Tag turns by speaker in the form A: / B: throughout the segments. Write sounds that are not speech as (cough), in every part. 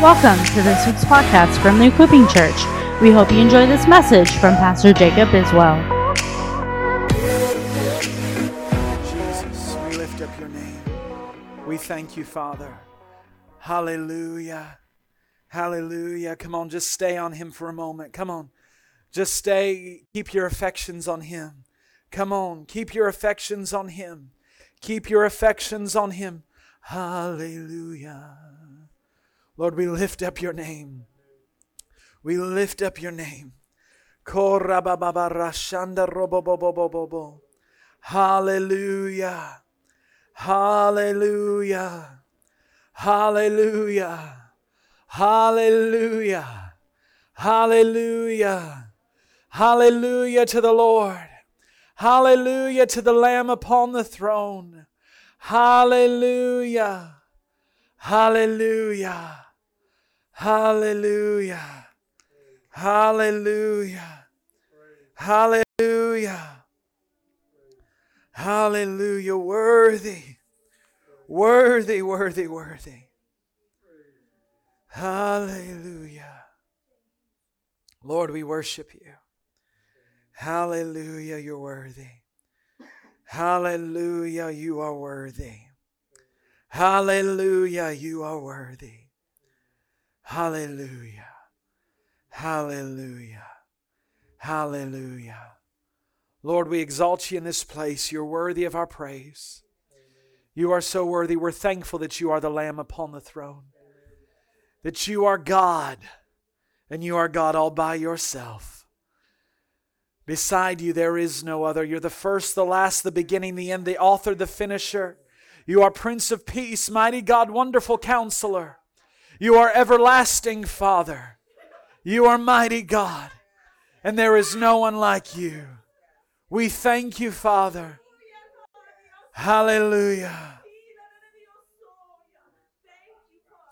A: Welcome to this week's podcast from the Equipping Church. We hope you enjoy this message from Pastor Jacob Biswell.
B: Jesus, we lift up your name. We thank you, Father. Hallelujah. Hallelujah. Come on, just stay on him for a moment. Come on. Just stay. Keep your affections on him. Come on. Keep your affections on him. Keep your affections on him. Hallelujah. Lord, we lift up your name. We lift up your name. Hallelujah. Hallelujah. Hallelujah. Hallelujah. Hallelujah. Hallelujah to the Lord. Hallelujah to the Lamb upon the throne. Hallelujah. Hallelujah. Hallelujah. Hallelujah. Hallelujah. Hallelujah. Worthy. Worthy, worthy, worthy. Hallelujah. Lord, we worship you. Hallelujah, you're worthy. Hallelujah, you are worthy. Hallelujah, you are worthy. Hallelujah. Hallelujah. Hallelujah. Lord, we exalt you in this place. You're worthy of our praise. You are so worthy. We're thankful that you are the Lamb upon the throne, that you are God, and you are God all by yourself. Beside you, there is no other. You're the first, the last, the beginning, the end, the author, the finisher. You are Prince of Peace, mighty God, wonderful counselor. You are everlasting Father. You are mighty God, and there is no one like you. We thank you, Father. Hallelujah.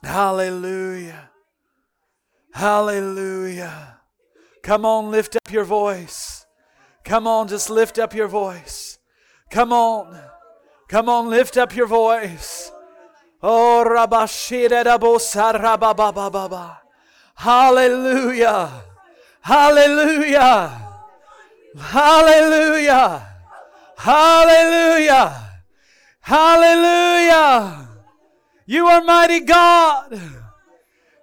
B: Hallelujah. Hallelujah. Come on, lift up your voice. Come on, just lift up your voice. Come on. Come on, lift up your voice. Oh, Rabashira Rabosa Rabababa. Hallelujah. Hallelujah. Hallelujah. Hallelujah. Hallelujah. You are mighty God.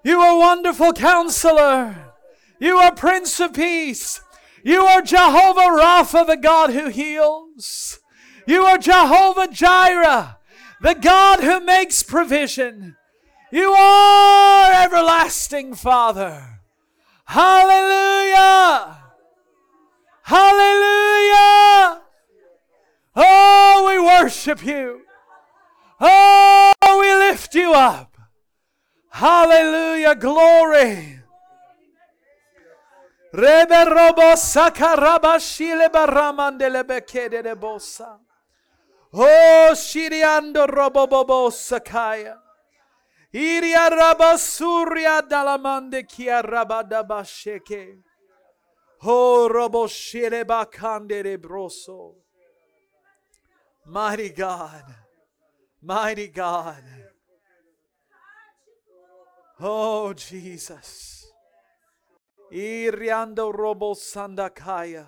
B: You are wonderful counselor. You are Prince of Peace. You are Jehovah Rapha, the God who heals. You are Jehovah Jireh, the God who makes provision. You are everlasting Father. Hallelujah. Hallelujah. Oh, we worship you. Oh, we lift you up. Hallelujah. Glory. Rebe robo baramandele bekede de bosa. Oh, shiriando robo bobo sakaya. Iria rabasuria dalamande kia rabada basheke. Oh, robo shire bakande de broso. Mighty God. Mighty God. Oh, Jesus. Iriando robo sandakaya.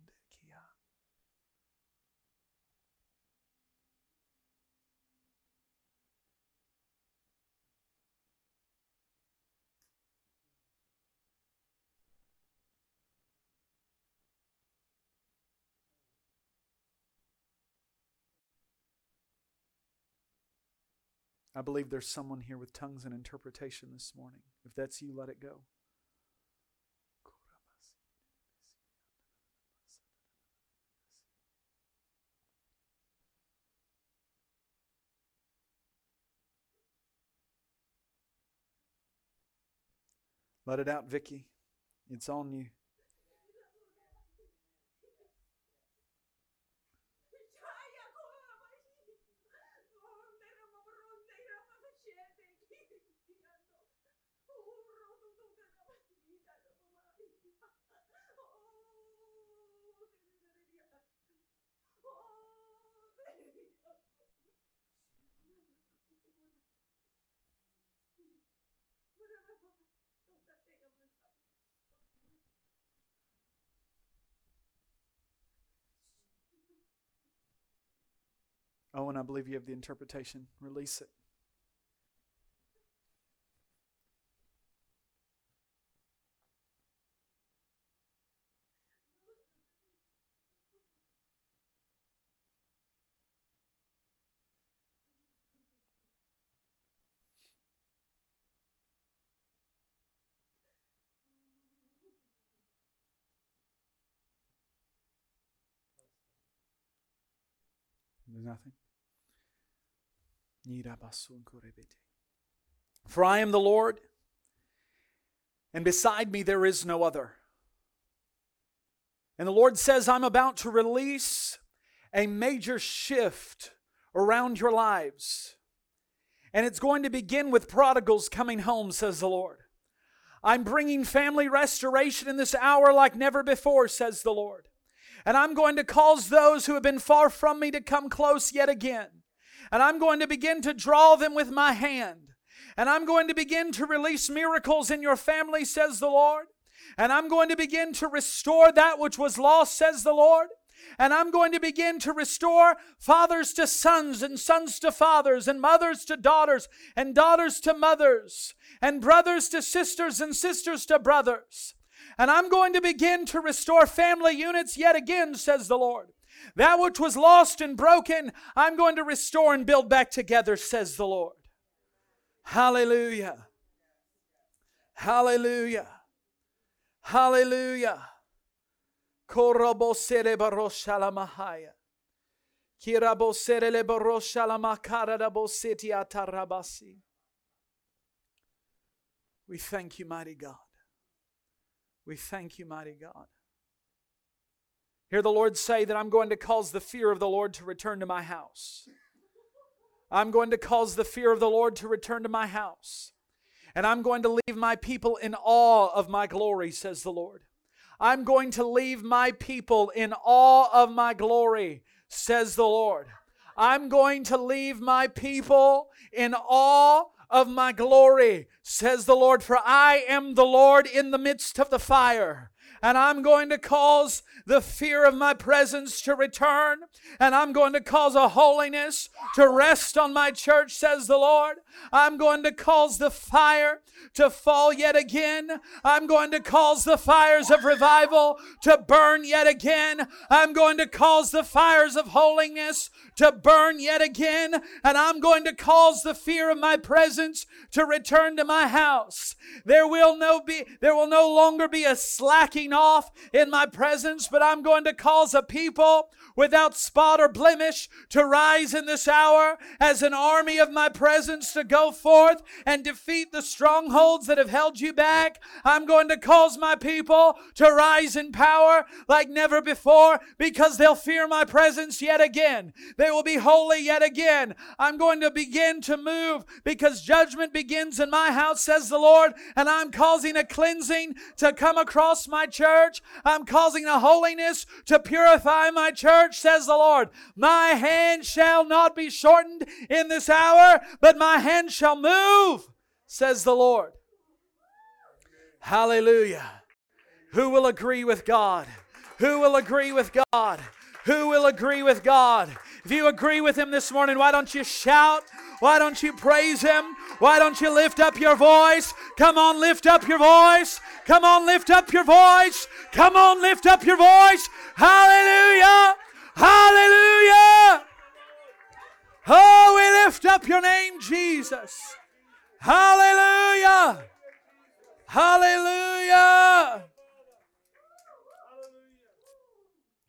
B: I believe there's someone here with tongues and interpretation this morning. If that's you, let it go. Let it out, Vicky. It's on you. Oh, and I believe you have the interpretation. Release it. Nothing. For I am the Lord, and beside me there is no other. And the Lord says, I'm about to release a major shift around your lives. And it's going to begin with prodigals coming home, says the Lord. I'm bringing family restoration in this hour like never before, says the Lord. And I'm going to cause those who have been far from me to come close yet again. And I'm going to begin to draw them with my hand. And I'm going to begin to release miracles in your family, says the Lord. And I'm going to begin to restore that which was lost, says the Lord. And I'm going to begin to restore fathers to sons and sons to fathers and mothers to daughters and daughters to mothers and brothers to sisters and sisters to brothers. And I'm going to begin to restore family units yet again, says the Lord. That which was lost and broken, I'm going to restore and build back together, says the Lord. Hallelujah. Hallelujah. Hallelujah. Korobosere baroshala mahaya. Kirabosere le baroshala makara da boseti atarabasi. We thank you, mighty God. We thank you, mighty God. Hear the Lord say that I'm going to cause the fear of the Lord to return to my house. I'm going to cause the fear of the Lord to return to my house. And I'm going to leave my people in awe of my glory, says the Lord. I'm going to leave my people in awe of my glory, says the Lord. I'm going to leave my people in awe of my glory, says the Lord. For I am the Lord in the midst of the fire and I'm going to cause the fear of my presence to return, and I'm going to cause a holiness to rest on my church, says the Lord. I'm going to cause the fire to fall yet again. I'm going to cause the fires of revival to burn yet again. I'm going to cause the fires of holiness to burn yet again, and I'm going to cause the fear of my presence to return to my house. There will no be there will no longer be a slacking off in my presence, but I'm going to cause a people without spot or blemish to rise in this hour as an army of my presence to go forth and defeat the strongholds that have held you back. I'm going to cause my people to rise in power like never before because they'll fear my presence yet again. They will be holy yet again. I'm going to begin to move because judgment begins in my house, says the Lord, and I'm causing a cleansing to come across my church. I'm causing a holiness to purify my church, says the Lord. My hand shall not be shortened in this hour, but my hand shall move, says the Lord. Hallelujah. Who will agree with God? Who will agree with God? Who will agree with God? If you agree with Him this morning, why don't you shout? Why don't you praise Him? Why don't you lift up your voice? Come on, lift up your voice. Come on, lift up your voice. Come on, lift up your voice. Hallelujah! Hallelujah! Oh, we lift up your name, Jesus. Hallelujah! Hallelujah!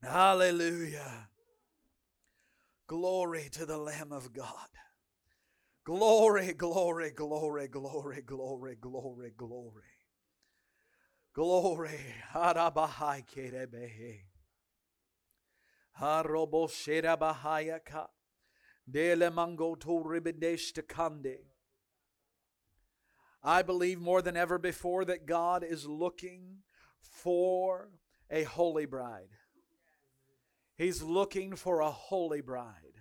B: Hallelujah. Glory to the Lamb of God. Glory, glory, glory, glory, glory, glory, glory. Glory. Harabahai bahayaka. Dele. I believe more than ever before that God is looking for a holy bride. He's looking for a holy bride.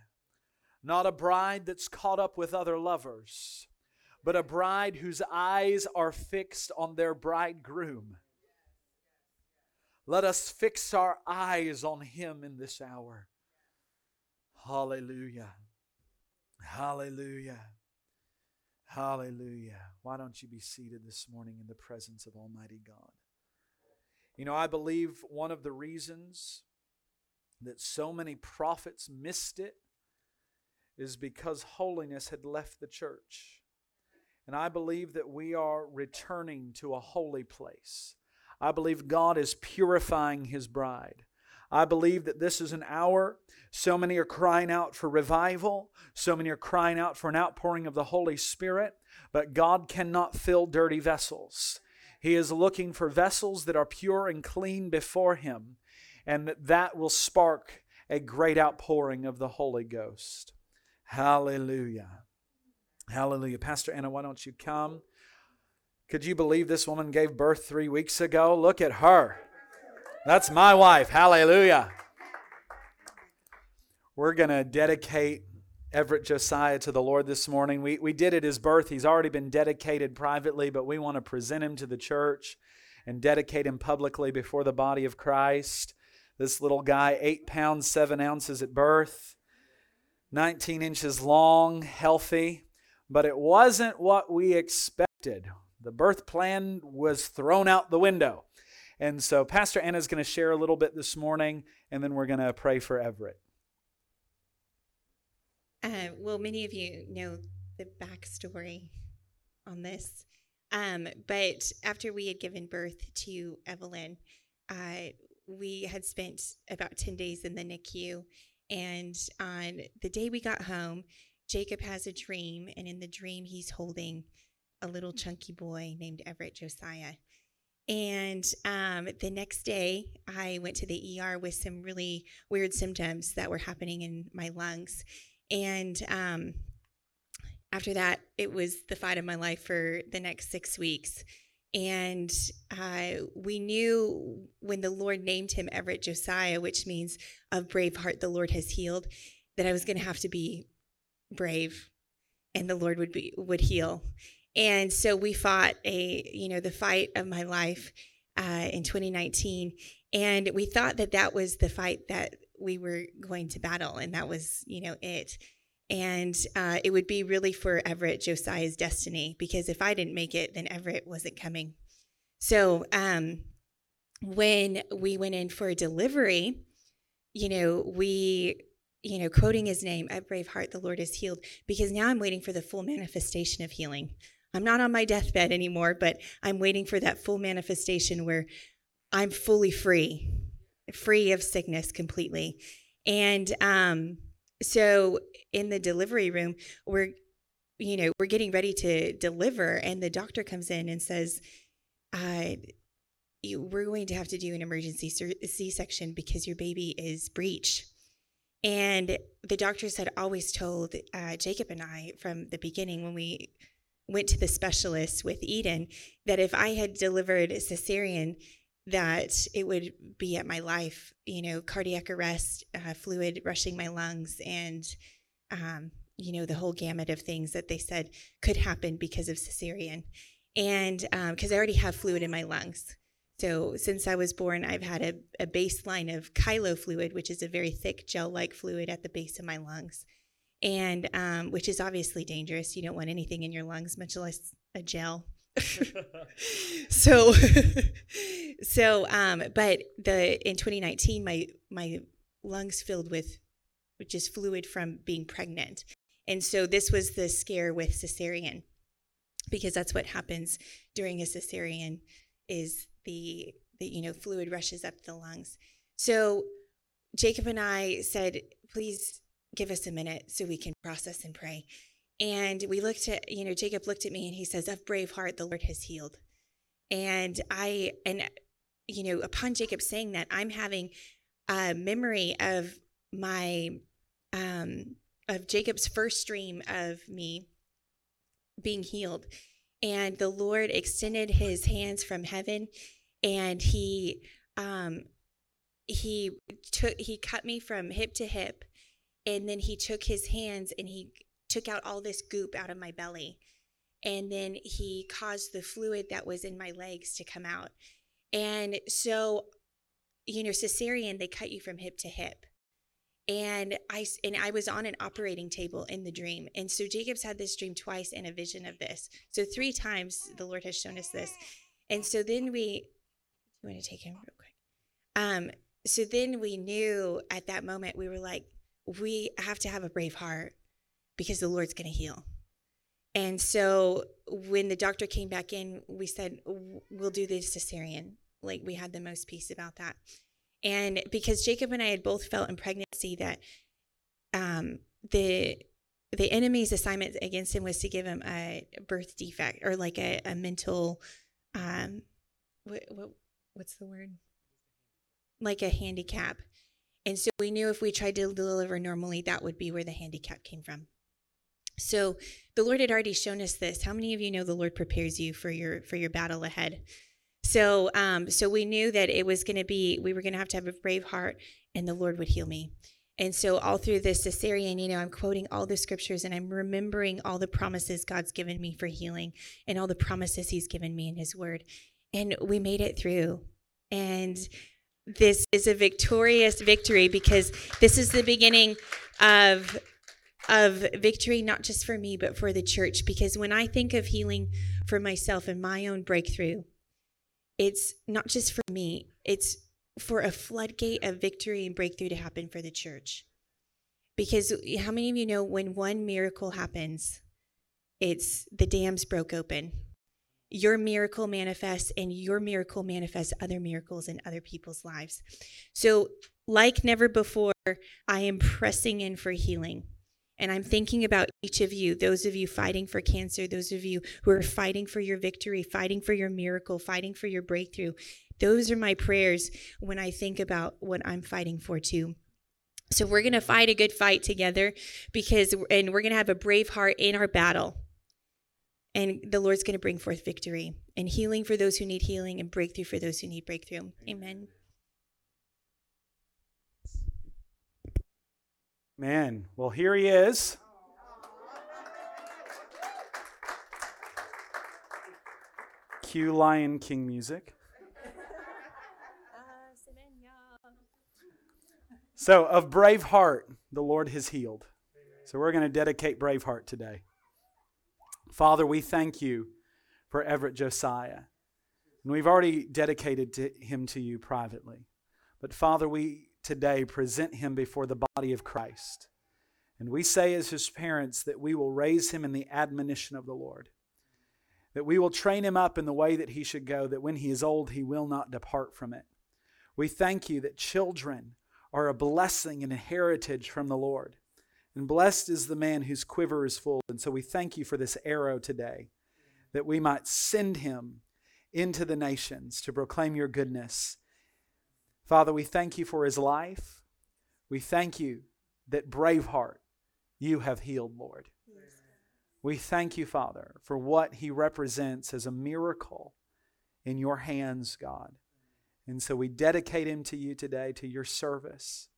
B: Not a bride that's caught up with other lovers, but a bride whose eyes are fixed on their bridegroom. Let us fix our eyes on him in this hour. Hallelujah. Hallelujah. Hallelujah. Why don't you be seated this morning in the presence of Almighty God? You know, I believe one of the reasons that so many prophets missed it is because holiness had left the church. And I believe that we are returning to a holy place. I believe God is purifying His bride. I believe that this is an hour. So many are crying out for revival. So many are crying out for an outpouring of the Holy Spirit. But God cannot fill dirty vessels. He is looking for vessels that are pure and clean before Him, and that that will spark a great outpouring of the Holy Ghost. Hallelujah. Hallelujah. Pastor Anna, why don't you come? Could you believe this woman gave birth three weeks ago? Look at her. That's my wife. Hallelujah. We're going to dedicate Everett Josiah to the Lord this morning. We, we did at his birth. He's already been dedicated privately, but we want to present him to the church and dedicate him publicly before the body of Christ. This little guy, eight pounds, seven ounces at birth, 19 inches long, healthy, but it wasn't what we expected. The birth plan was thrown out the window. And so Pastor Anna is going to share a little bit this morning, and then we're going to pray for Everett.
C: Uh, well, many of you know the backstory on this. Um, but after we had given birth to Evelyn, uh, we had spent about 10 days in the NICU. And on the day we got home, Jacob has a dream. And in the dream, he's holding a little chunky boy named Everett Josiah. And um, the next day, I went to the ER with some really weird symptoms that were happening in my lungs. And um, after that, it was the fight of my life for the next six weeks. And uh, we knew when the Lord named him Everett Josiah, which means of brave heart the Lord has healed, that I was going to have to be brave, and the Lord would be would heal. And so we fought a, you know, the fight of my life uh, in 2019. And we thought that that was the fight that we were going to battle, and that was, you know, it. And uh, it would be really for Everett Josiah's destiny, because if I didn't make it, then Everett wasn't coming. So um, when we went in for a delivery, you know, we you know, quoting his name at Brave Heart, the Lord is healed, because now I'm waiting for the full manifestation of healing. I'm not on my deathbed anymore, but I'm waiting for that full manifestation where I'm fully free, free of sickness completely. And um, so in the delivery room, we're, you know, we're getting ready to deliver, and the doctor comes in and says, uh, we're going to have to do an emergency C-section because your baby is breech. And the doctors had always told uh, Jacob and I from the beginning when we went to the specialist with Eden that if I had delivered a cesarean, that it would be at my life, you know, cardiac arrest, uh, fluid rushing my lungs, and, um, you know, the whole gamut of things that they said could happen because of cesarean. And because um, I already have fluid in my lungs. So since I was born, I've had a, a baseline of chylo fluid, which is a very thick gel like fluid at the base of my lungs and um, which is obviously dangerous. You don't want anything in your lungs, much less a gel. (laughs) so, (laughs) so, um, but the in 2019, my my lungs filled with just fluid from being pregnant, and so this was the scare with cesarean, because that's what happens during a cesarean, is the the you know fluid rushes up the lungs. So Jacob and I said, please give us a minute so we can process and pray. And we looked at, you know, Jacob looked at me and he says, Of brave heart, the Lord has healed. And I, and, you know, upon Jacob saying that, I'm having a memory of my, um, of Jacob's first dream of me being healed. And the Lord extended his hands from heaven and he, um, he took, he cut me from hip to hip and then he took his hands and he took out all this goop out of my belly. and then he caused the fluid that was in my legs to come out. And so, you know, cesarean, they cut you from hip to hip. And I and I was on an operating table in the dream. And so Jacob's had this dream twice and a vision of this. So three times the Lord has shown us this. And so then we you want to take him real quick. Um, so then we knew at that moment we were like, we have to have a brave heart because the Lord's going to heal. And so when the doctor came back in, we said, we'll do the cesarean. Like we had the most peace about that. And because Jacob and I had both felt in pregnancy that um, the the enemy's assignment against him was to give him a birth defect or like a, a mental um, what, what what's the word like a handicap and so we knew if we tried to deliver normally that would be where the handicap came from so the lord had already shown us this. How many of you know the lord prepares you for your for your battle ahead? So um so we knew that it was going to be we were going to have to have a brave heart and the lord would heal me. And so all through this cesarean you know i'm quoting all the scriptures and i'm remembering all the promises god's given me for healing and all the promises he's given me in his word. And we made it through. And this is a victorious victory because this is the beginning of of victory not just for me but for the church because when i think of healing for myself and my own breakthrough it's not just for me it's for a floodgate of victory and breakthrough to happen for the church because how many of you know when one miracle happens it's the dams broke open your miracle manifests and your miracle manifests other miracles in other people's lives. So, like never before, I am pressing in for healing. And I'm thinking about each of you, those of you fighting for cancer, those of you who are fighting for your victory, fighting for your miracle, fighting for your breakthrough. Those are my prayers when I think about what I'm fighting for too. So we're going to fight a good fight together because and we're going to have a brave heart in our battle and the Lord's going to bring forth victory and healing for those who need healing and breakthrough for those who need breakthrough. Amen.
B: Man, well, here he is. Cue Lion King music. So, of Braveheart, the Lord has healed. So, we're going to dedicate Braveheart today. Father, we thank you for Everett Josiah. And we've already dedicated to him to you privately. But Father, we today present him before the body of Christ. And we say, as his parents, that we will raise him in the admonition of the Lord, that we will train him up in the way that he should go, that when he is old, he will not depart from it. We thank you that children are a blessing and a heritage from the Lord. And blessed is the man whose quiver is full. And so we thank you for this arrow today, that we might send him into the nations to proclaim your goodness. Father, we thank you for his life. We thank you that Braveheart you have healed, Lord. We thank you, Father, for what he represents as a miracle in your hands, God. And so we dedicate him to you today, to your service.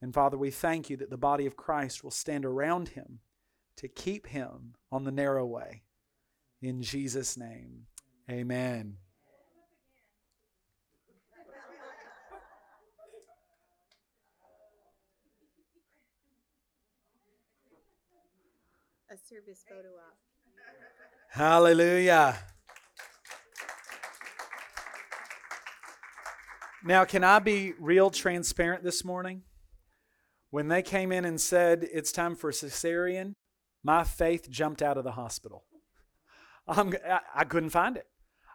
B: And Father, we thank you that the body of Christ will stand around him to keep him on the narrow way. In Jesus' name, amen.
C: A service photo op.
B: Hallelujah. Now, can I be real transparent this morning? When they came in and said, It's time for cesarean, my faith jumped out of the hospital. I'm, I, I couldn't find it.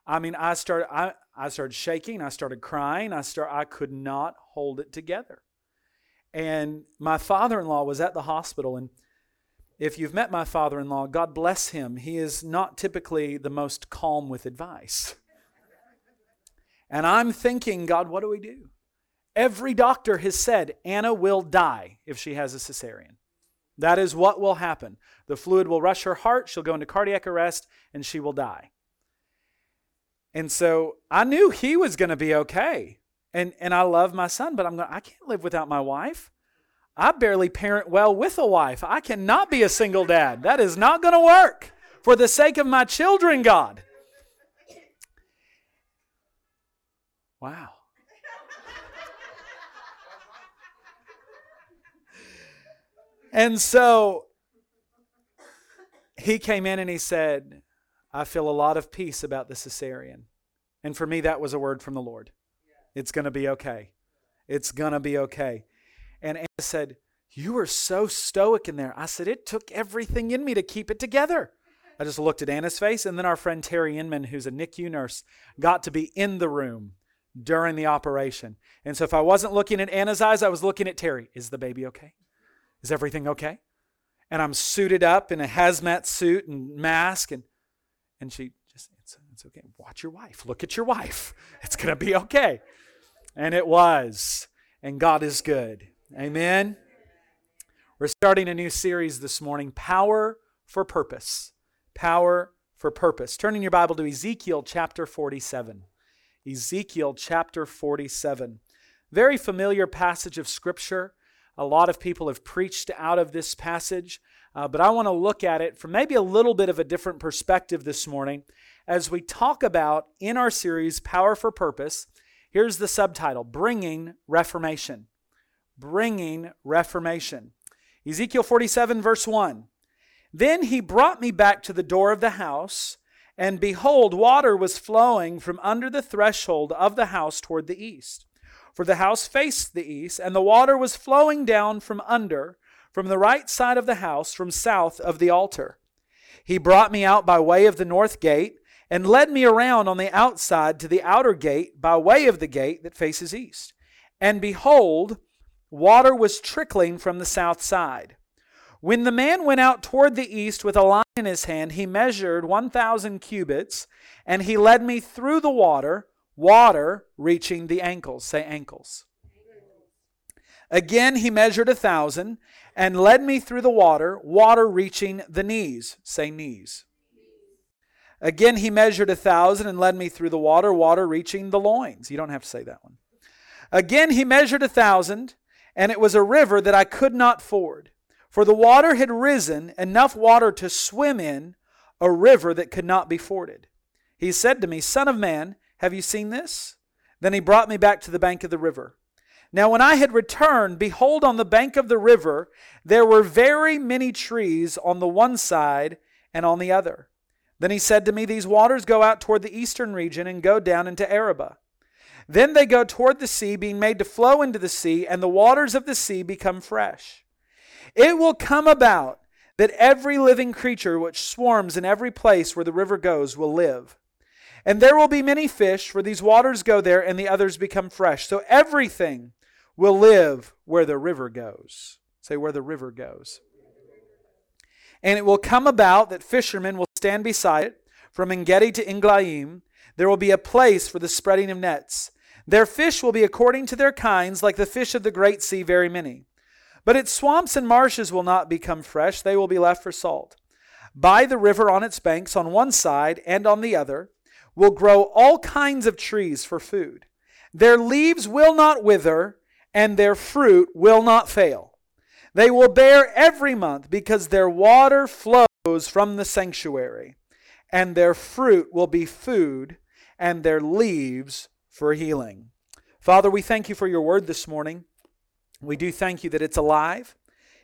B: I mean, I started, I, I started shaking. I started crying. I, start, I could not hold it together. And my father in law was at the hospital. And if you've met my father in law, God bless him, he is not typically the most calm with advice. And I'm thinking, God, what do we do? Every doctor has said Anna will die if she has a cesarean. That is what will happen. The fluid will rush her heart, she'll go into cardiac arrest, and she will die. And so I knew he was going to be okay. And, and I love my son, but I'm going, I can't live without my wife. I barely parent well with a wife. I cannot be a single dad. That is not going to work for the sake of my children, God. Wow. And so he came in and he said, I feel a lot of peace about the cesarean. And for me, that was a word from the Lord. It's going to be okay. It's going to be okay. And Anna said, You were so stoic in there. I said, It took everything in me to keep it together. I just looked at Anna's face, and then our friend Terry Inman, who's a NICU nurse, got to be in the room during the operation. And so if I wasn't looking at Anna's eyes, I was looking at Terry. Is the baby okay? Is everything okay? And I'm suited up in a hazmat suit and mask, and and she just it's, it's okay. Watch your wife. Look at your wife. It's gonna be okay. And it was. And God is good. Amen. We're starting a new series this morning, Power for Purpose. Power for Purpose. Turning your Bible to Ezekiel chapter 47. Ezekiel chapter 47. Very familiar passage of Scripture. A lot of people have preached out of this passage, uh, but I want to look at it from maybe a little bit of a different perspective this morning as we talk about in our series, Power for Purpose. Here's the subtitle Bringing Reformation. Bringing Reformation. Ezekiel 47, verse 1. Then he brought me back to the door of the house, and behold, water was flowing from under the threshold of the house toward the east. For the house faced the east, and the water was flowing down from under, from the right side of the house, from south of the altar. He brought me out by way of the north gate, and led me around on the outside to the outer gate by way of the gate that faces east. And behold, water was trickling from the south side. When the man went out toward the east with a line in his hand, he measured 1,000 cubits, and he led me through the water, water reaching the ankles. Say ankles. Again, he measured a thousand and led me through the water, water reaching the knees. Say knees. Again, he measured a thousand and led me through the water, water reaching the loins. You don't have to say that one. Again, he measured a thousand, and it was a river that I could not ford. For the water had risen, enough water to swim in, a river that could not be forded. He said to me, Son of man, have you seen this? Then he brought me back to the bank of the river. Now, when I had returned, behold, on the bank of the river there were very many trees on the one side and on the other. Then he said to me, These waters go out toward the eastern region and go down into Arabah. Then they go toward the sea, being made to flow into the sea, and the waters of the sea become fresh. It will come about that every living creature which swarms in every place where the river goes will live. And there will be many fish, for these waters go there, and the others become fresh. So everything will live where the river goes. Say, where the river goes. And it will come about that fishermen will stand beside it. From Engedi to Eneglaim, there will be a place for the spreading of nets. Their fish will be according to their kinds, like the fish of the great sea, very many. But its swamps and marshes will not become fresh, they will be left for salt. By the river on its banks, on one side and on the other, will grow all kinds of trees for food. Their leaves will not wither, and their fruit will not fail. They will bear every month because their water flows from the sanctuary, and their fruit will be food, and their leaves for healing. Father, we thank you for your word this morning. We do thank you that it's alive,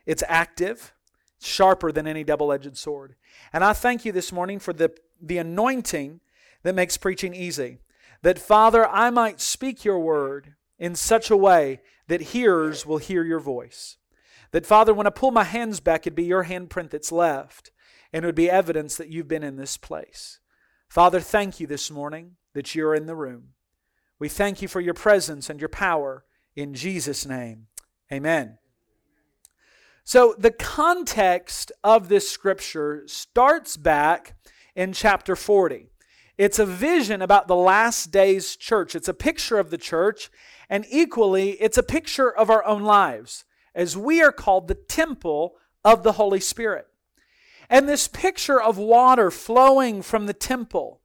B: it's active, sharper than any double edged sword. And I thank you this morning for the, the anointing that makes preaching easy. That, Father, I might speak your word in such a way that hearers will hear your voice. That, Father, when I pull my hands back, it'd be your handprint that's left, and it would be evidence that you've been in this place. Father, thank you this morning that you're in the room. We thank you for your presence and your power in Jesus' name. Amen. So, the context of this scripture starts back in chapter 40. It's a vision about the last days church. It's a picture of the church, and equally, it's a picture of our own lives as we are called the temple of the Holy Spirit. And this picture of water flowing from the temple,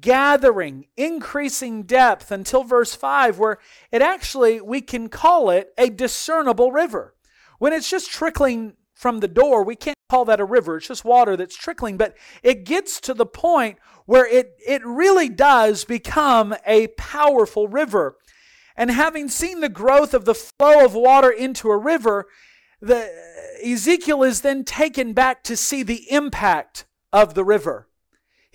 B: gathering, increasing depth until verse 5, where it actually, we can call it a discernible river. When it's just trickling from the door, we can't call that a river. It's just water that's trickling, but it gets to the point where it, it really does become a powerful river. And having seen the growth of the flow of water into a river, the, Ezekiel is then taken back to see the impact of the river.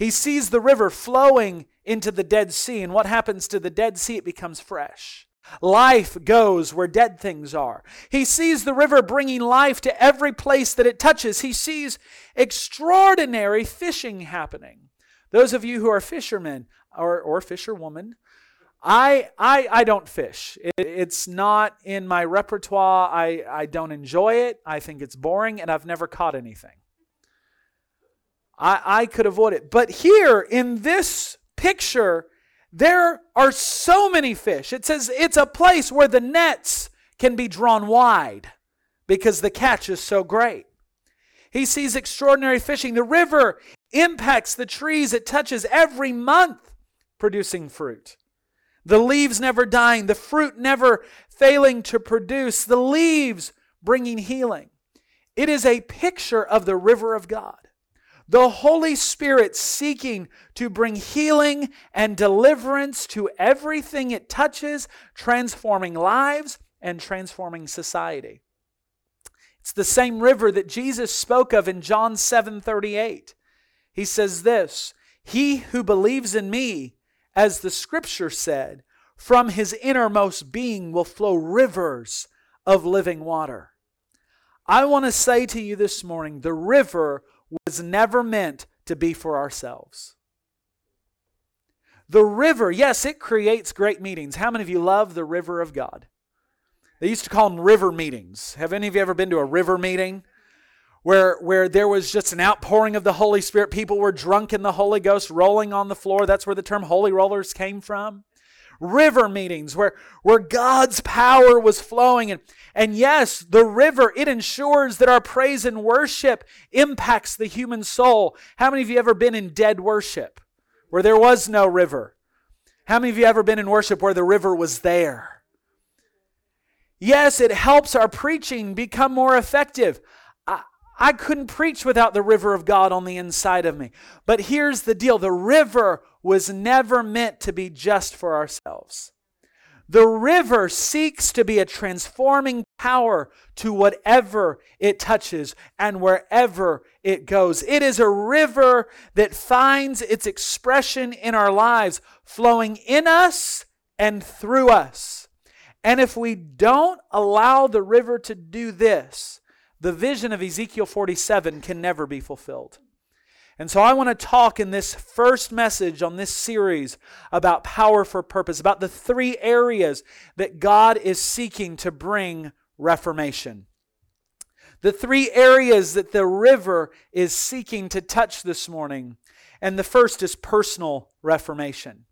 B: He sees the river flowing into the Dead Sea, and what happens to the Dead Sea? It becomes fresh. Life goes where dead things are. He sees the river bringing life to every place that it touches. He sees extraordinary fishing happening. Those of you who are fishermen or, or fisherwomen, I, I, I don't fish. It, it's not in my repertoire. I, I don't enjoy it. I think it's boring, and I've never caught anything. I, I could avoid it. But here in this picture, there are so many fish. It says it's a place where the nets can be drawn wide because the catch is so great. He sees extraordinary fishing. The river impacts the trees it touches every month, producing fruit. The leaves never dying, the fruit never failing to produce, the leaves bringing healing. It is a picture of the river of God. The Holy Spirit seeking to bring healing and deliverance to everything it touches, transforming lives and transforming society. It's the same river that Jesus spoke of in John 7:38. He says this, "He who believes in me, as the scripture said, from his innermost being will flow rivers of living water." I want to say to you this morning, the river was never meant to be for ourselves. The river, yes, it creates great meetings. How many of you love the river of God? They used to call them river meetings. Have any of you ever been to a river meeting? Where, where there was just an outpouring of the Holy Spirit. People were drunk in the Holy Ghost, rolling on the floor. That's where the term holy rollers came from river meetings where, where God's power was flowing. And, and yes, the river, it ensures that our praise and worship impacts the human soul. How many of you ever been in dead worship where there was no river? How many of you ever been in worship where the river was there? Yes, it helps our preaching become more effective. I, I couldn't preach without the river of God on the inside of me. But here's the deal the river was never meant to be just for ourselves. The river seeks to be a transforming power to whatever it touches and wherever it goes. It is a river that finds its expression in our lives, flowing in us and through us. And if we don't allow the river to do this, the vision of Ezekiel 47 can never be fulfilled. And so I want to talk in this first message on this series about power for purpose, about the three areas that God is seeking to bring reformation. The three areas that the river is seeking to touch this morning. And the first is personal reformation.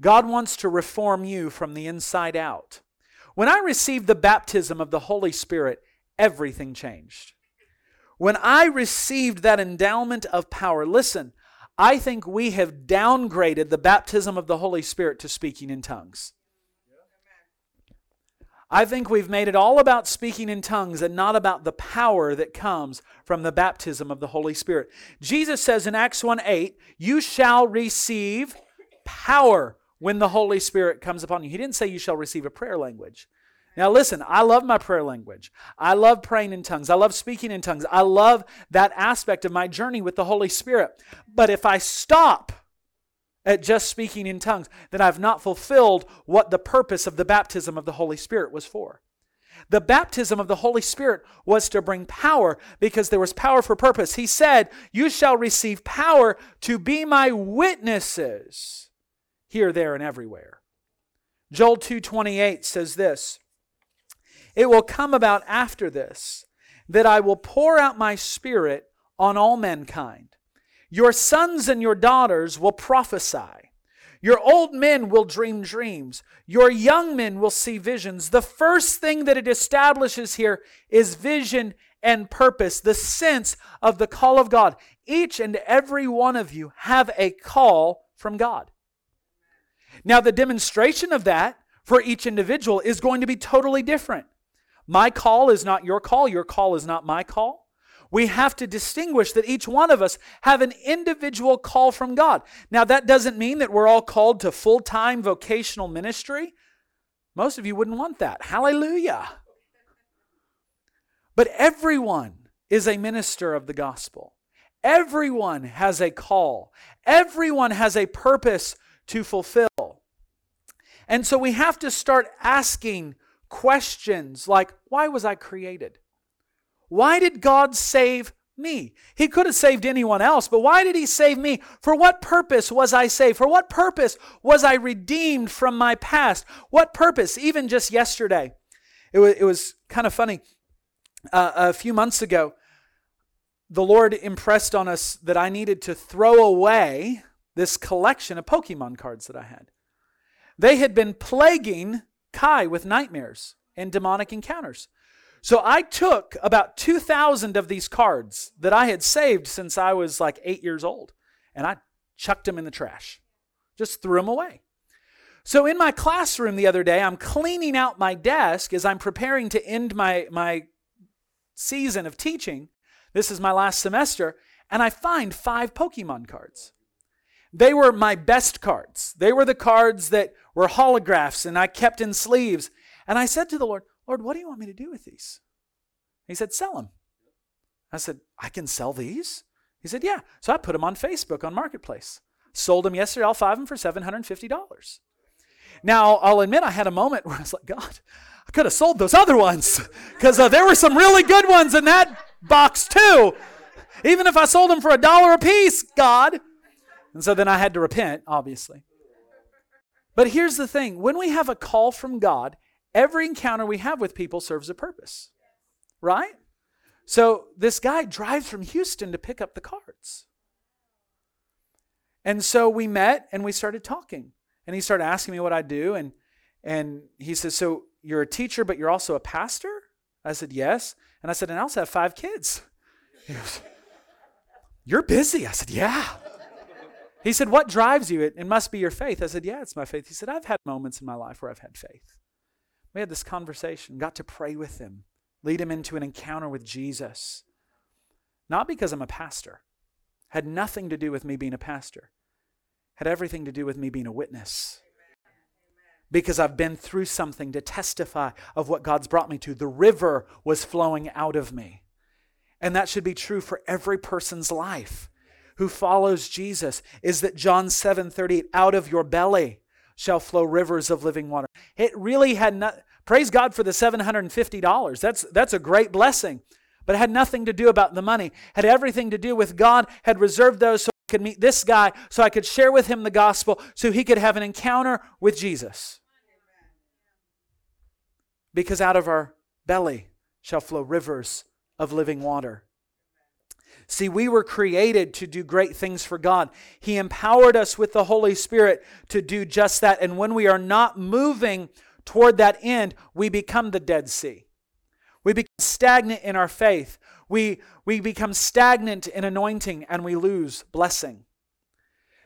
B: God wants to reform you from the inside out. When I received the baptism of the Holy Spirit, everything changed. When I received that endowment of power, listen, I think we have downgraded the baptism of the Holy Spirit to speaking in tongues. I think we've made it all about speaking in tongues and not about the power that comes from the baptism of the Holy Spirit. Jesus says in Acts 1 8, You shall receive power when the Holy Spirit comes upon you. He didn't say you shall receive a prayer language. Now, listen, I love my prayer language. I love praying in tongues. I love speaking in tongues. I love that aspect of my journey with the Holy Spirit. But if I stop at just speaking in tongues, then I've not fulfilled what the purpose of the baptism of the Holy Spirit was for. The baptism of the Holy Spirit was to bring power because there was power for purpose. He said, You shall receive power to be my witnesses here, there, and everywhere. Joel 2:28 says this it will come about after this that I will pour out my spirit on all mankind. Your sons and your daughters will prophesy. Your old men will dream dreams. Your young men will see visions. The first thing that it establishes here is vision and purpose, the sense of the call of God. Each and every one of you have a call from God. Now, the demonstration of that for each individual is going to be totally different. My call is not your call. Your call is not my call. we have to distinguish that each one of us have an individual call from God. Now, that doesn't mean that we're all called to full time vocational ministry. Most of you wouldn't want that. Hallelujah. But everyone is a minister of the gospel. Everyone has a call. Everyone has a purpose to fulfill. And so we have to start asking questions like why was I created? Why did God save me? He could have saved anyone else, but why did He save me? For what purpose was I saved? For what purpose was I redeemed from my past? What purpose? Even just yesterday, it was, it was kind of funny. Uh, a few months ago, the Lord impressed on us that I needed to throw away this collection of Pokemon cards that I had. They had been plaguing Kai with nightmares and demonic encounters. So I took about 2,000 of these cards that I had saved since I was like eight years old, and I chucked them in the trash, just threw them away. So in my classroom the other day, I'm cleaning out my desk as I'm preparing to end my, my season of teaching. This is my last semester, and I find five Pokemon cards. They were my best cards. They were the cards that were holographs and I kept in sleeves. And I said to the Lord, Lord, what do you want me to do with these? He said, Sell them. I said, I can sell these? He said, Yeah. So I put them on Facebook on Marketplace. Sold them yesterday, all five of them for $750. Now, I'll admit I had a moment (laughs) where I was like, God, I could have sold those other ones because uh, there were some really good ones in that box too. Even if I sold them for a dollar a piece, God. And so then I had to repent, obviously. But here's the thing when we have a call from God, Every encounter we have with people serves a purpose, right? So this guy drives from Houston to pick up the cards. And so we met and we started talking. And he started asking me what I do. And, and he says, So you're a teacher, but you're also a pastor? I said, Yes. And I said, And I also have five kids. (laughs) He goes, You're busy. I said, Yeah. He said, What drives you? It, it must be your faith. I said, Yeah, it's my faith. He said, I've had moments in my life where I've had faith. We had this conversation, got to pray with him, lead him into an encounter with Jesus. Not because I'm a pastor, had nothing to do with me being a pastor, had everything to do with me being a witness. Because I've been through something to testify of what God's brought me to. The river was flowing out of me. And that should be true for every person's life who follows Jesus is that John 7 38, out of your belly shall flow rivers of living water. It really had not, praise God for the $750. That's, that's a great blessing. But it had nothing to do about the money. Had everything to do with God had reserved those so I could meet this guy, so I could share with him the gospel, so he could have an encounter with Jesus. Because out of our belly shall flow rivers of living water. See, we were created to do great things for God. He empowered us with the Holy Spirit to do just that. And when we are not moving toward that end, we become the Dead Sea. We become stagnant in our faith. We, we become stagnant in anointing and we lose blessing.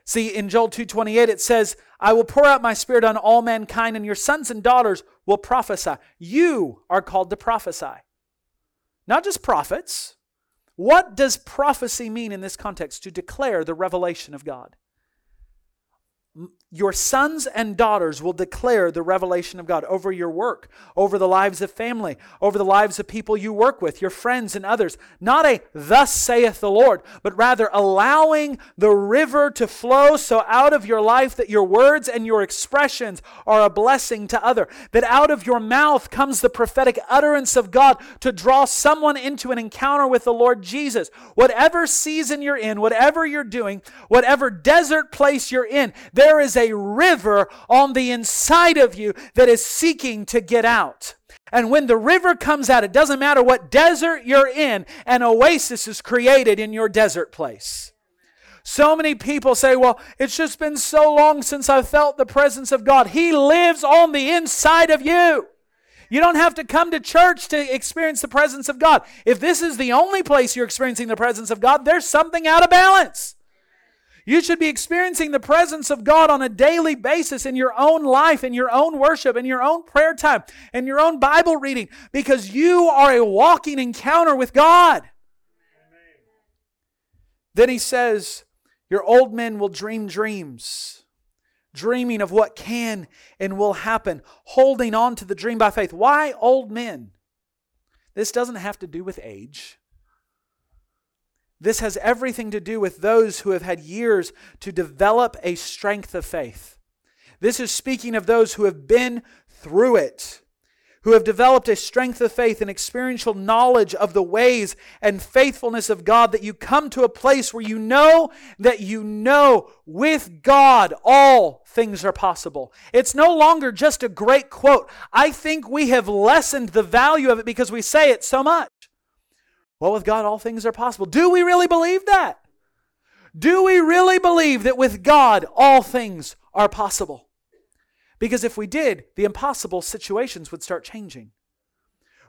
B: See, in Joel 2:28 it says, "I will pour out my spirit on all mankind and your sons and daughters will prophesy." You are called to prophesy. Not just prophets, what does prophecy mean in this context? To declare the revelation of God. Your sons and daughters will declare the revelation of God over your work, over the lives of family, over the lives of people you work with, your friends and others. Not a thus saith the Lord, but rather allowing the river to flow so out of your life that your words and your expressions are a blessing to other. That out of your mouth comes the prophetic utterance of God to draw someone into an encounter with the Lord Jesus. Whatever season you're in, whatever you're doing, whatever desert place you're in, there is a river on the inside of you that is seeking to get out. And when the river comes out, it doesn't matter what desert you're in, an oasis is created in your desert place. So many people say, Well, it's just been so long since I felt the presence of God. He lives on the inside of you. You don't have to come to church to experience the presence of God. If this is the only place you're experiencing the presence of God, there's something out of balance. You should be experiencing the presence of God on a daily basis in your own life, in your own worship, in your own prayer time, in your own Bible reading, because you are a walking encounter with God. Then he says, Your old men will dream dreams, dreaming of what can and will happen, holding on to the dream by faith. Why old men? This doesn't have to do with age. This has everything to do with those who have had years to develop a strength of faith. This is speaking of those who have been through it who have developed a strength of faith and experiential knowledge of the ways and faithfulness of God, that you come to a place where you know that you know with God all things are possible. It's no longer just a great quote. I think we have lessened the value of it because we say it so much. Well, with God, all things are possible. Do we really believe that? Do we really believe that with God, all things are possible? Because if we did, the impossible situations would start changing.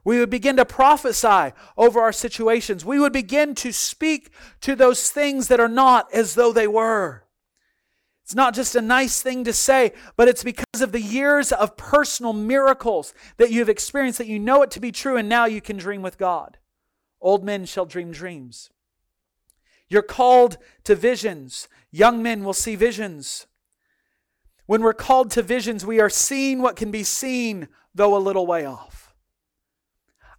B: We would begin to prophesy over our situations. We would begin to speak to those things that are not as though they were. It's not just a nice thing to say, but it's because of the years of personal miracles that you've experienced that you know it to be true, and now you can dream with God. Old men shall dream dreams. You're called to visions. Young men will see visions. When we're called to visions, we are seeing what can be seen, though a little way off.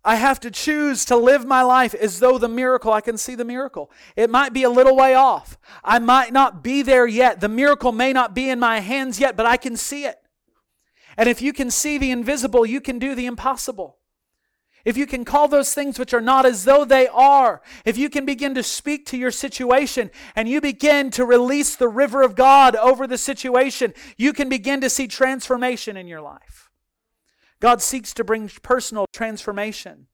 B: I have to choose to live my life as though the miracle, I can see the miracle. It might be a little way off. I might not be there yet. The miracle may not be in my hands yet, but I can see it. And if you can see the invisible, you can do the impossible if you can call those things which are not as though they are, if you can begin to speak to your situation and you begin to release the river of God over the situation, you can begin to see transformation in your life. God seeks to bring personal transformation.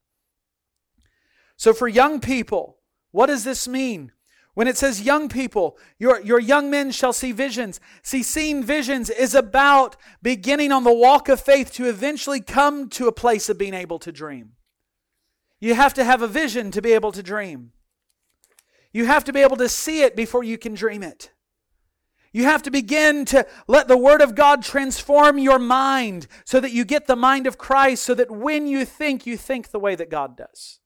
B: So, for young people, what does this mean? When it says young people, your, your young men shall see visions. See, seeing visions is about beginning on the walk of faith to eventually come to a place of being able to dream. You have to have a vision to be able to dream. You have to be able to see it before you can dream it. You have to begin to let the Word of God transform your mind so that you get the mind of Christ, so that when you think, you think the way that God does.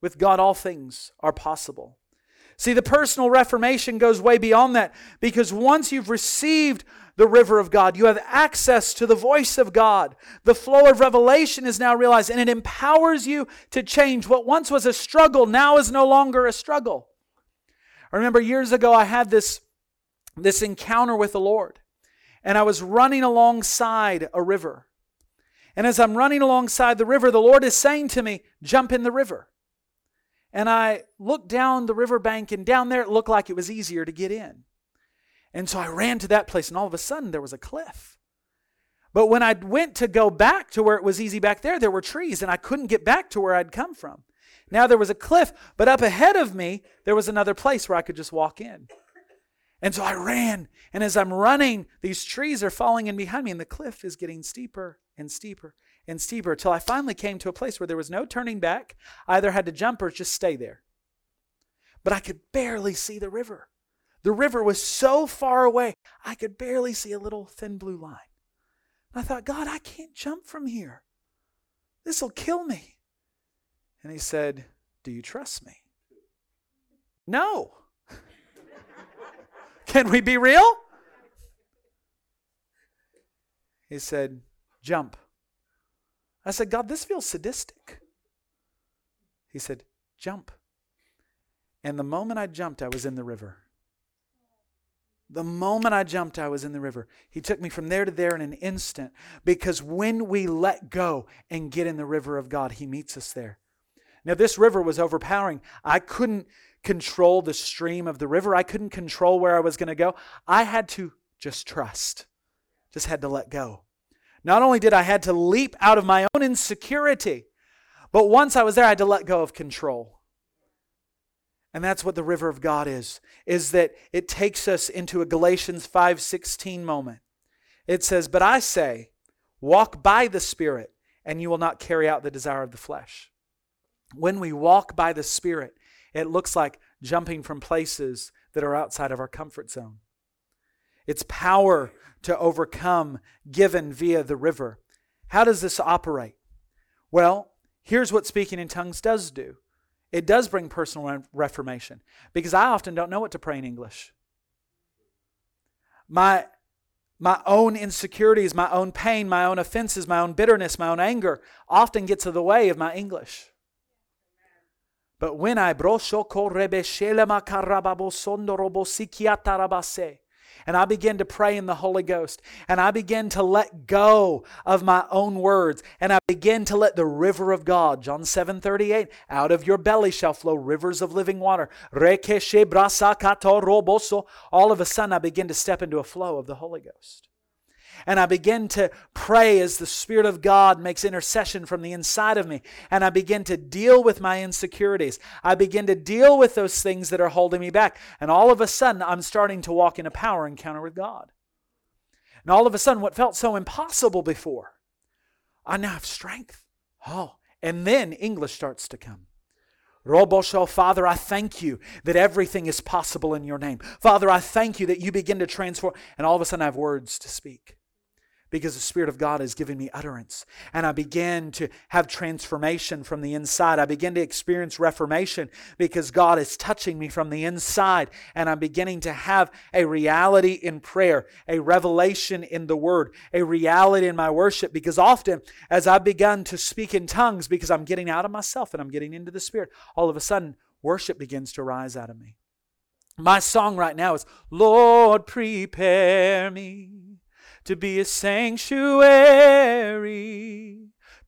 B: With God, all things are possible. See, the personal reformation goes way beyond that because once you've received the river of God. You have access to the voice of God. The flow of revelation is now realized, and it empowers you to change. What once was a struggle now is no longer a struggle. I remember years ago, I had this, this encounter with the Lord, and I was running alongside a river. And as I'm running alongside the river, the Lord is saying to me, Jump in the river. And I looked down the riverbank, and down there it looked like it was easier to get in. And so I ran to that place, and all of a sudden there was a cliff. But when I went to go back to where it was easy back there, there were trees, and I couldn't get back to where I'd come from. Now there was a cliff, but up ahead of me, there was another place where I could just walk in. And so I ran, and as I'm running, these trees are falling in behind me, and the cliff is getting steeper and steeper and steeper till I finally came to a place where there was no turning back. I either had to jump or just stay there. But I could barely see the river. The river was so far away, I could barely see a little thin blue line. I thought, God, I can't jump from here. This will kill me. And he said, Do you trust me? No. (laughs) Can we be real? He said, Jump. I said, God, this feels sadistic. He said, Jump. And the moment I jumped, I was in the river. The moment I jumped, I was in the river. He took me from there to there in an instant because when we let go and get in the river of God, He meets us there. Now, this river was overpowering. I couldn't control the stream of the river, I couldn't control where I was going to go. I had to just trust, just had to let go. Not only did I had to leap out of my own insecurity, but once I was there, I had to let go of control. And that's what the river of God is, is that it takes us into a Galatians 5:16 moment. It says, "But I say, walk by the Spirit, and you will not carry out the desire of the flesh." When we walk by the Spirit, it looks like jumping from places that are outside of our comfort zone. It's power to overcome given via the river. How does this operate? Well, here's what speaking in tongues does do it does bring personal reformation because I often don't know what to pray in English. My, my own insecurities, my own pain, my own offenses, my own bitterness, my own anger often gets in the way of my English. But when I brosho korebe shelema karababo sondorobo sikiatarabase, and I begin to pray in the Holy Ghost, and I begin to let go of my own words, and I begin to let the river of God, John 7 38, out of your belly shall flow rivers of living water. All of a sudden, I begin to step into a flow of the Holy Ghost. And I begin to pray as the Spirit of God makes intercession from the inside of me. And I begin to deal with my insecurities. I begin to deal with those things that are holding me back. And all of a sudden, I'm starting to walk in a power encounter with God. And all of a sudden, what felt so impossible before, I now have strength. Oh, and then English starts to come. Robosho, Father, I thank you that everything is possible in your name. Father, I thank you that you begin to transform, and all of a sudden I have words to speak because the Spirit of God has given me utterance. And I began to have transformation from the inside. I begin to experience reformation because God is touching me from the inside. And I'm beginning to have a reality in prayer, a revelation in the Word, a reality in my worship. Because often, as I've begun to speak in tongues, because I'm getting out of myself and I'm getting into the Spirit, all of a sudden, worship begins to rise out of me. My song right now is, Lord, prepare me to be a sanctuary,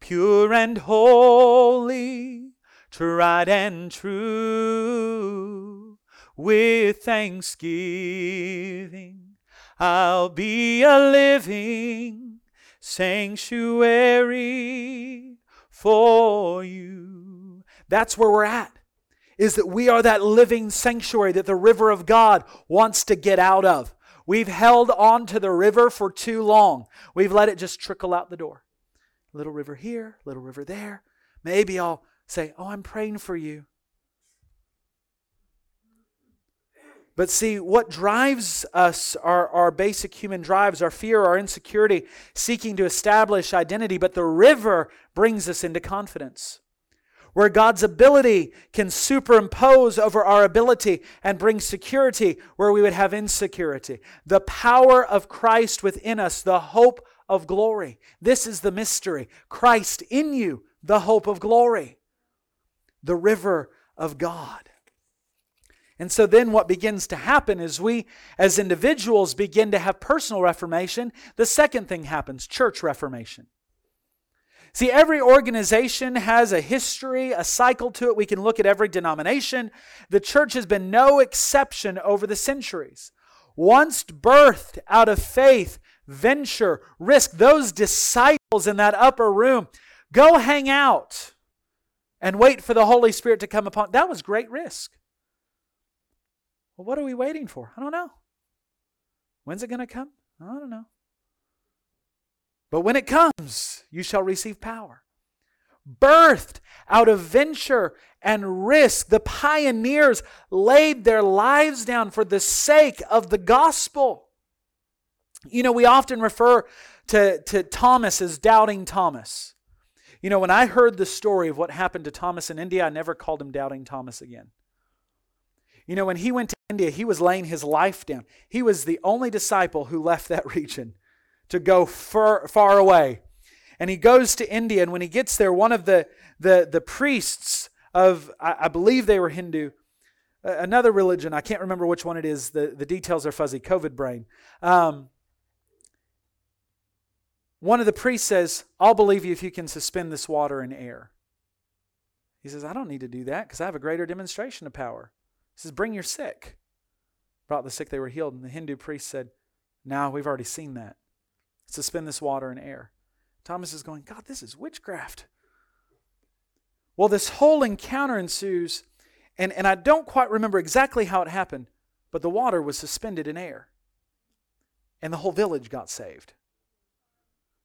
B: pure and holy, tried and true. With thanksgiving, I'll be a living sanctuary for you. That's where we're at. Is that we are that living sanctuary that the river of God wants to get out of. We've held on to the river for too long. We've let it just trickle out the door. Little river here, little river there. Maybe I'll say, Oh, I'm praying for you. But see, what drives us, our, our basic human drives, our fear, our insecurity, seeking to establish identity, but the river brings us into confidence where God's ability can superimpose over our ability and bring security where we would have insecurity. The power of Christ within us, the hope of glory. This is the mystery. Christ in you, the hope of glory, the river of God. And so then what begins to happen is we as individuals begin to have personal reformation. The second thing happens church reformation. See, every organization has a history, a cycle to it. We can look at every denomination. The church has been no exception over the centuries. Once birthed out of faith, venture, risk, those disciples in that upper room, go hang out and wait for the Holy Spirit to come upon. That was great risk. Well, what are we waiting for? I don't know. When's it going to come? I don't know. But when it comes, you shall receive power. Birthed out of venture and risk, the pioneers laid their lives down for the sake of the gospel. You know, we often refer to, to Thomas as doubting Thomas. You know, when I heard the story of what happened to Thomas in India, I never called him doubting Thomas again. You know, when he went to India, he was laying his life down. He was the only disciple who left that (laughs) region to go far, far away. And he goes to India, and when he gets there, one of the, the, the priests of, I, I believe they were Hindu, another religion, I can't remember which one it is, the, the details are fuzzy, COVID brain. Um, one of the priests says, I'll believe you if you can suspend this water in air. He says, I don't need to do that because I have a greater demonstration of power. He says, Bring your sick. Brought the sick, they were healed. And the Hindu priest said, Now we've already seen that suspend this water in air. Thomas is going, God, this is witchcraft. Well, this whole encounter ensues, and, and I don't quite remember exactly how it happened, but the water was suspended in air. And the whole village got saved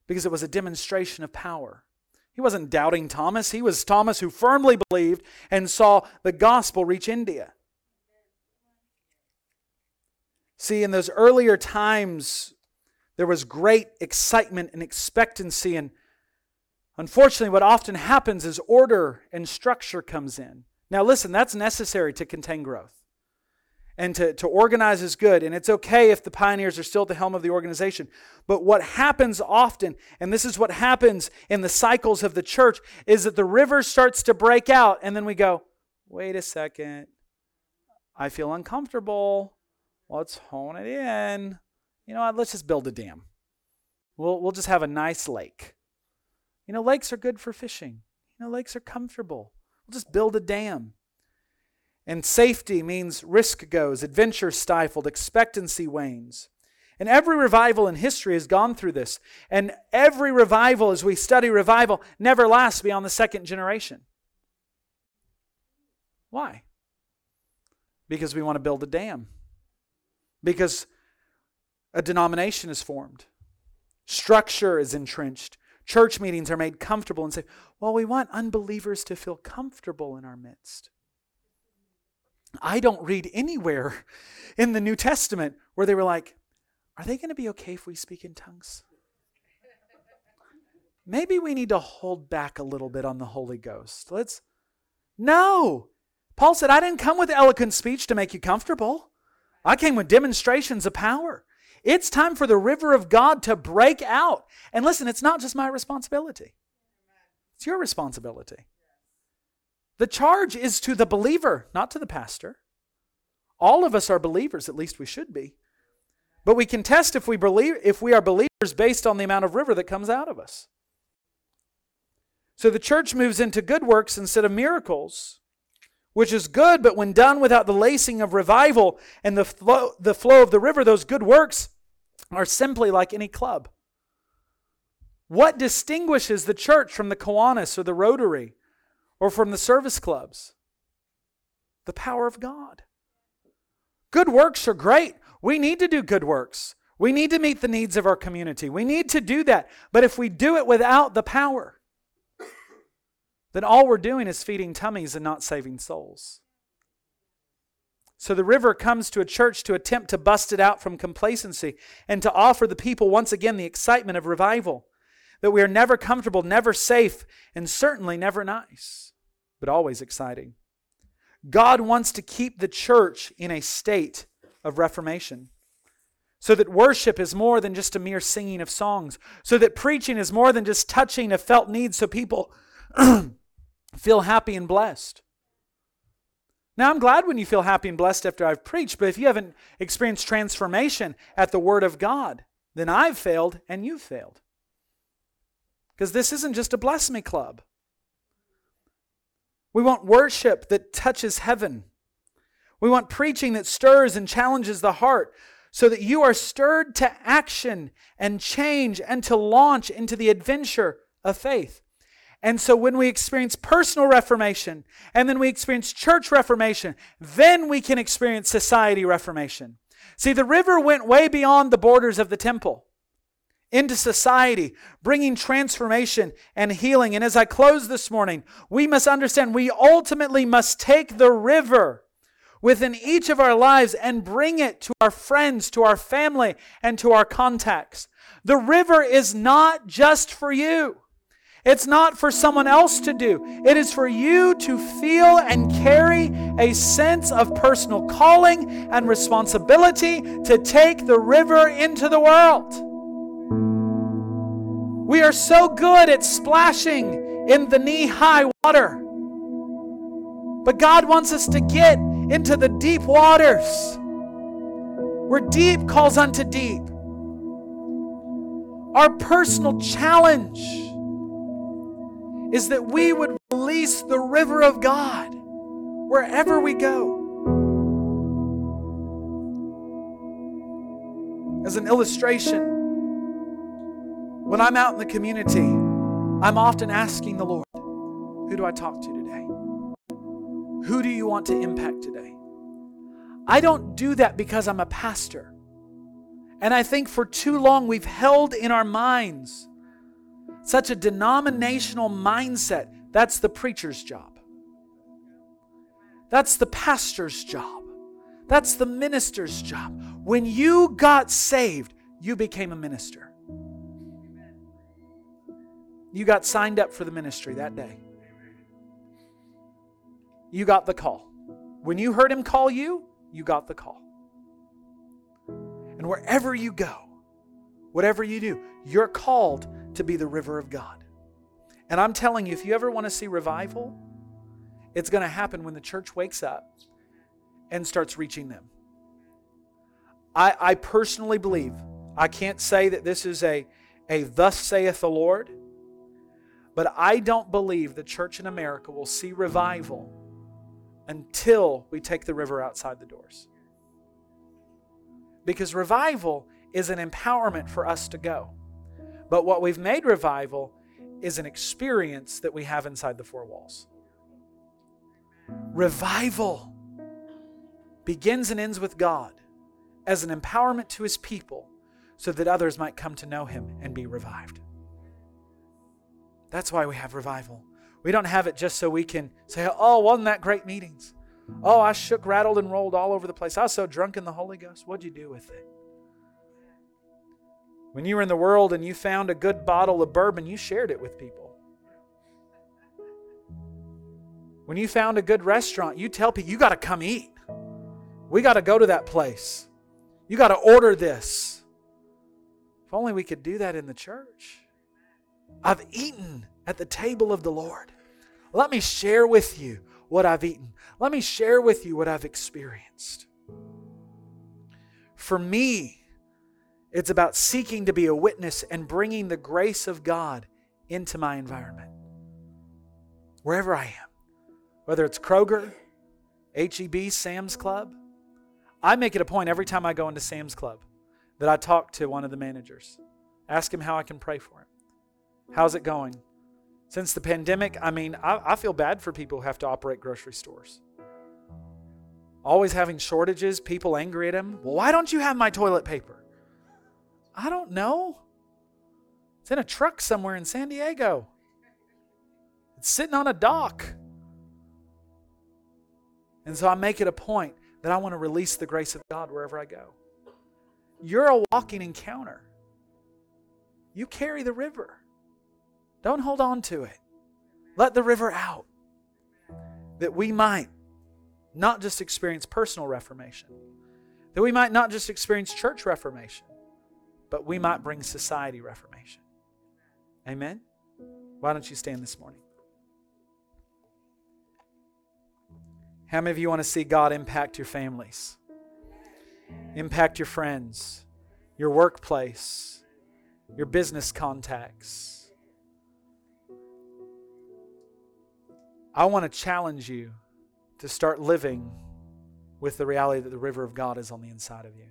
B: because it was a demonstration of power. He wasn't doubting Thomas, he was Thomas who firmly believed and saw the gospel reach India. See, in those earlier times there was great excitement and expectancy. And unfortunately, what often happens is order and structure comes in. Now, listen, that's necessary to contain growth and to, to organize is good. And it's okay if the pioneers are still at the helm of the organization. But what happens often, and this is what happens in the cycles of the church, is that the river starts to break out, and then we go, wait a second. I feel uncomfortable. Let's hone it in. You know what? Let's just build a dam. We'll, we'll just have a nice lake. You know, lakes are good for fishing. You know, lakes are comfortable. We'll just build a dam. And safety means risk goes, adventure stifled, expectancy wanes. And every revival in history has gone through this. And every revival, as we study revival, never lasts beyond the second generation. Why? Because we want to build a dam. Because a denomination is formed. Structure is entrenched. Church meetings are made comfortable and say, well, we want unbelievers to feel comfortable in our midst. I don't read anywhere in the New Testament where they were like, are they going to be okay if we speak in tongues? Maybe we need to hold back a little bit on the Holy Ghost. Let's. No. Paul said, I didn't come with eloquent speech to make you comfortable. I came with demonstrations of power. It's time for the river of God to break out. And listen, it's not just my responsibility, it's your responsibility. The charge is to the believer, not to the pastor. All of us are believers, at least we should be. But we can test if we believe if we are believers based on the amount of river that comes out of us. So the church moves into good works instead of miracles, which is good, but when done without the lacing of revival and the flow, the flow of the river, those good works are simply like any club. What distinguishes the church from the Kiwanis or the Rotary or from the service clubs? The power of God. Good works are great. We need to do good works. We need to meet the needs of our community. We need to do that. But if we do it without the power, then all we're doing is feeding tummies and not saving souls. So the river comes to a church to attempt to bust it out from complacency and to offer the people once again the excitement of revival. That we are never comfortable, never safe, and certainly never nice, but always exciting. God wants to keep the church in a state of reformation. So that worship is more than just a mere singing of songs. So that preaching is more than just touching a felt need so people (clears throat) feel happy and blessed. Now, I'm glad when you feel happy and blessed after I've preached, but if you haven't experienced transformation at the Word of God, then I've failed and you've failed. Because this isn't just a bless me club. We want worship that touches heaven. We want preaching that stirs and challenges the heart so that you are stirred to action and change and to launch into the adventure of faith. And so when we experience personal reformation and then we experience church reformation, then we can experience society reformation. See, the river went way beyond the borders of the temple into society, bringing transformation and healing. And as I close this morning, we must understand we ultimately must take the river within each of our lives and bring it to our friends, to our family, and to our contacts. The river is not just for you. It's not for someone else to do. It is for you to feel and carry a sense of personal calling and responsibility to take the river into the world. We are so good at splashing in the knee high water. But God wants us to get into the deep waters where deep calls unto deep. Our personal challenge is that we would release the river of God wherever we go. As an illustration, when I'm out in the community, I'm often asking the Lord, Who do I talk to today? Who do you want to impact today? I don't do that because I'm a pastor. And I think for too long we've held in our minds such a denominational mindset. That's the preacher's job. That's the pastor's job. That's the minister's job. When you got saved, you became a minister. You got signed up for the ministry that day. you got the call. When you heard him call you, you got the call. And wherever you go, whatever you do, you're called to be the river of God. And I'm telling you, if you ever want to see revival, it's going to happen when the church wakes up and starts reaching them. I, I personally believe, I can't say that this is a, a thus saith the Lord, but I don't believe the church in America will see revival until we take the river outside the doors. Because revival is an empowerment for us to go. But what we've made revival is an experience that we have inside the four walls. Revival begins and ends with God as an empowerment to his people so that others might come to know him and be revived. That's why we have revival. We don't have it just so we can say, oh, wasn't that great meetings? Oh, I shook, rattled, and rolled all over the place. I was so drunk in the Holy Ghost. What'd you do with it? When you were in the world and you found a good bottle of bourbon, you shared it with people. When you found a good restaurant, you tell people, you got to come eat. We got to go to that place. You got to order this. If only we could do that in the church. I've eaten at the table of the Lord. Let me share with you what I've eaten. Let me share with you what I've experienced. For me, it's about seeking to be a witness and bringing the grace of God into my environment. Wherever I am, whether it's Kroger, HEB, Sam's Club, I make it a point every time I go into Sam's Club that I talk to one of the managers. Ask him how I can pray for him. How's it going? Since the pandemic, I mean, I, I feel bad for people who have to operate grocery stores. Always having shortages, people angry at him. Well, why don't you have my toilet paper? I don't know. It's in a truck somewhere in San Diego. It's sitting on a dock. And so I make it a point that I want to release the grace of God wherever I go. You're a walking encounter. You carry the river. Don't hold on to it. Let the river out that we might not just experience personal reformation, that we might not just experience church reformation, but we might bring society reformation. Amen? Why don't you stand this morning? How many of you want to see God impact your families? Impact your friends, your workplace, your business contacts. I want to challenge you to start living with the reality that the river of God is on the inside of you.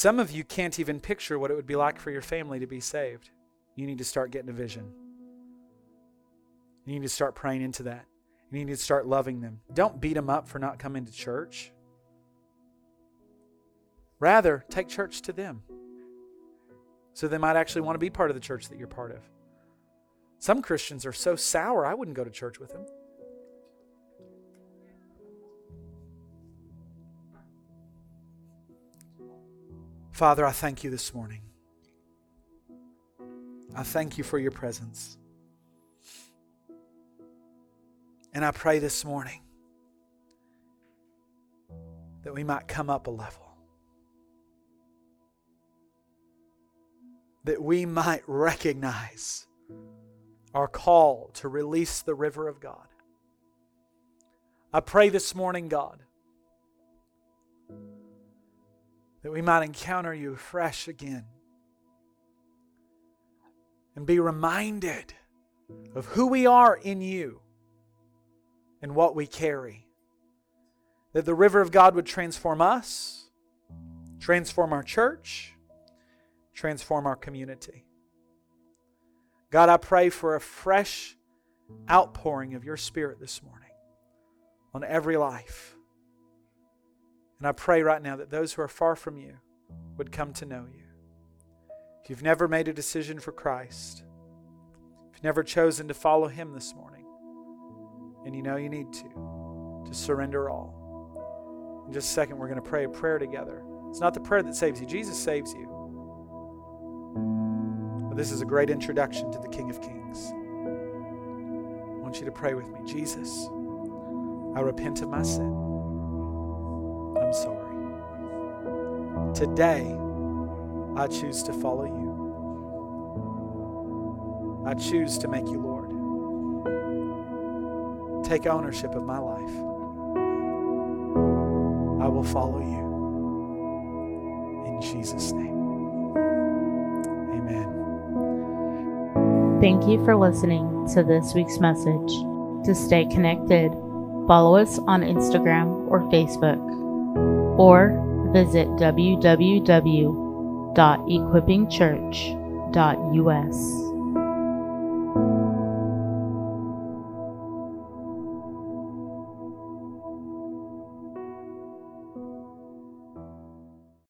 B: Some of you can't even picture what it would be like for your family to be saved. You need to start getting a vision. You need to start praying into that. You need to start loving them. Don't beat them up for not coming to church. Rather, take church to them so they might actually want to be part of the church that you're part of. Some Christians are so sour, I wouldn't go to church with them. Father, I thank you this morning. I thank you for your presence. And I pray this morning that we might come up a level. That we might recognize our call to release the river of God. I pray this morning, God, that we might encounter you fresh again and be reminded of who we are in you and what we carry. That the river of God would transform us, transform our church, transform our community. God, I pray for a fresh outpouring of your Spirit this morning on every life. And I pray right now that those who are far from you would come to know you. If you've never made a decision for Christ, if you've never chosen to follow Him this morning, and you know you need to, to surrender all. In just a second, we're going to pray a prayer together. It's not the prayer that saves you, Jesus saves you. But this is a great introduction to the King of Kings. I want you to pray with me. Jesus, I repent of my sin. Today, I choose to follow you. I choose to make you Lord. Take ownership of my life. I will follow you. In Jesus' name. Amen.
A: Thank you for listening to this week's message. To stay connected, follow us on Instagram or Facebook, or visit www.equippingchurch.us.